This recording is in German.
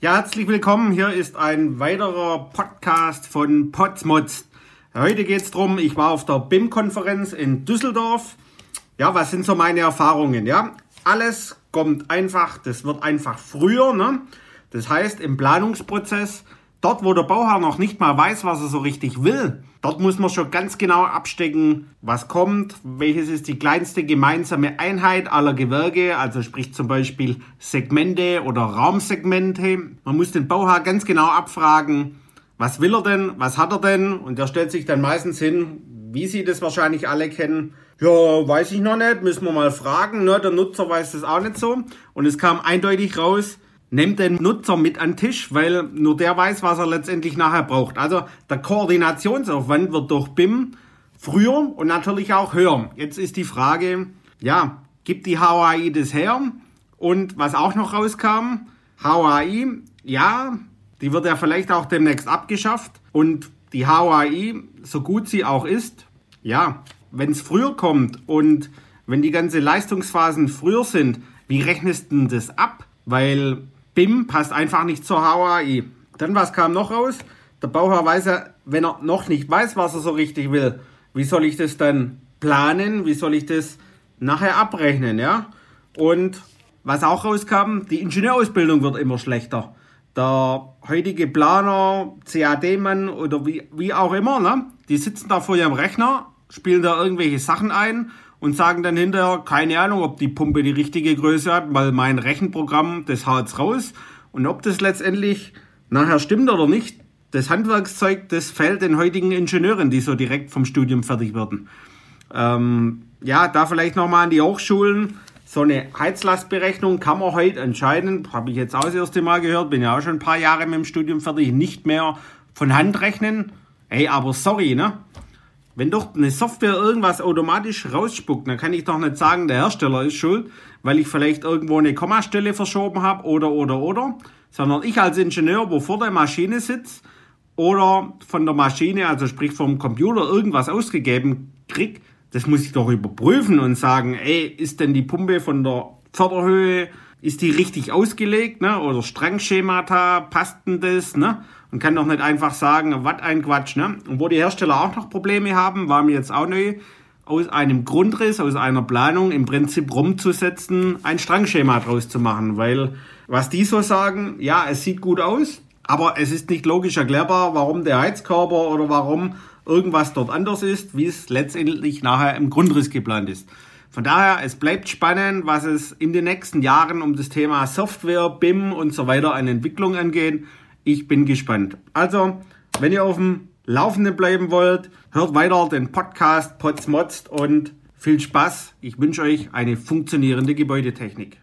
Ja, herzlich willkommen. Hier ist ein weiterer Podcast von Potsmods. Heute geht es darum, ich war auf der BIM-Konferenz in Düsseldorf. Ja, was sind so meine Erfahrungen? Ja, alles kommt einfach, das wird einfach früher. Ne? Das heißt, im Planungsprozess Dort, wo der Bauherr noch nicht mal weiß, was er so richtig will, dort muss man schon ganz genau abstecken, was kommt, welches ist die kleinste gemeinsame Einheit aller Gewerke, also sprich zum Beispiel Segmente oder Raumsegmente. Man muss den Bauherr ganz genau abfragen, was will er denn, was hat er denn und der stellt sich dann meistens hin, wie Sie das wahrscheinlich alle kennen. Ja, weiß ich noch nicht, müssen wir mal fragen. Ne? Der Nutzer weiß das auch nicht so. Und es kam eindeutig raus, Nehmt den Nutzer mit an den Tisch, weil nur der weiß, was er letztendlich nachher braucht. Also der Koordinationsaufwand wird durch BIM früher und natürlich auch höher. Jetzt ist die Frage, ja, gibt die HAI das her? Und was auch noch rauskam, HAI, ja, die wird ja vielleicht auch demnächst abgeschafft. Und die HAI, so gut sie auch ist, ja, wenn es früher kommt und wenn die ganze Leistungsphasen früher sind, wie rechnest du das ab? Weil BIM passt einfach nicht zur HAI. Dann was kam noch raus? Der Bauherr weiß ja, wenn er noch nicht weiß, was er so richtig will, wie soll ich das dann planen? Wie soll ich das nachher abrechnen? Ja? Und was auch rauskam, die Ingenieurausbildung wird immer schlechter. Der heutige Planer, CAD-Mann oder wie, wie auch immer, ne? die sitzen da vor ihrem Rechner, spielen da irgendwelche Sachen ein und sagen dann hinterher, keine Ahnung, ob die Pumpe die richtige Größe hat, weil mein Rechenprogramm, das haut's raus. Und ob das letztendlich nachher stimmt oder nicht, das Handwerkszeug, das fällt den heutigen Ingenieuren, die so direkt vom Studium fertig werden. Ähm, ja, da vielleicht nochmal an die Hochschulen. So eine Heizlastberechnung kann man heute entscheiden, habe ich jetzt auch das erste Mal gehört, bin ja auch schon ein paar Jahre mit dem Studium fertig, nicht mehr von Hand rechnen. Ey, aber sorry, ne? Wenn doch eine Software irgendwas automatisch rausspuckt, dann kann ich doch nicht sagen, der Hersteller ist schuld, weil ich vielleicht irgendwo eine Kommastelle verschoben habe oder oder oder, sondern ich als Ingenieur, wo vor der Maschine sitze oder von der Maschine, also sprich vom Computer, irgendwas ausgegeben krieg, das muss ich doch überprüfen und sagen, ey, ist denn die Pumpe von der Förderhöhe, ist die richtig ausgelegt, ne? Oder Strangschemata, passt denn das, ne? und kann doch nicht einfach sagen, was ein Quatsch. Ne? Und wo die Hersteller auch noch Probleme haben, war mir jetzt auch neu, aus einem Grundriss, aus einer Planung im Prinzip rumzusetzen, ein Strangschema draus zu machen. Weil was die so sagen, ja, es sieht gut aus, aber es ist nicht logisch erklärbar, warum der Heizkörper oder warum irgendwas dort anders ist, wie es letztendlich nachher im Grundriss geplant ist. Von daher, es bleibt spannend, was es in den nächsten Jahren um das Thema Software, BIM und so weiter an Entwicklung angeht. Ich bin gespannt. Also, wenn ihr auf dem Laufenden bleiben wollt, hört weiter den Podcast Potsmotzt und viel Spaß. Ich wünsche euch eine funktionierende Gebäudetechnik.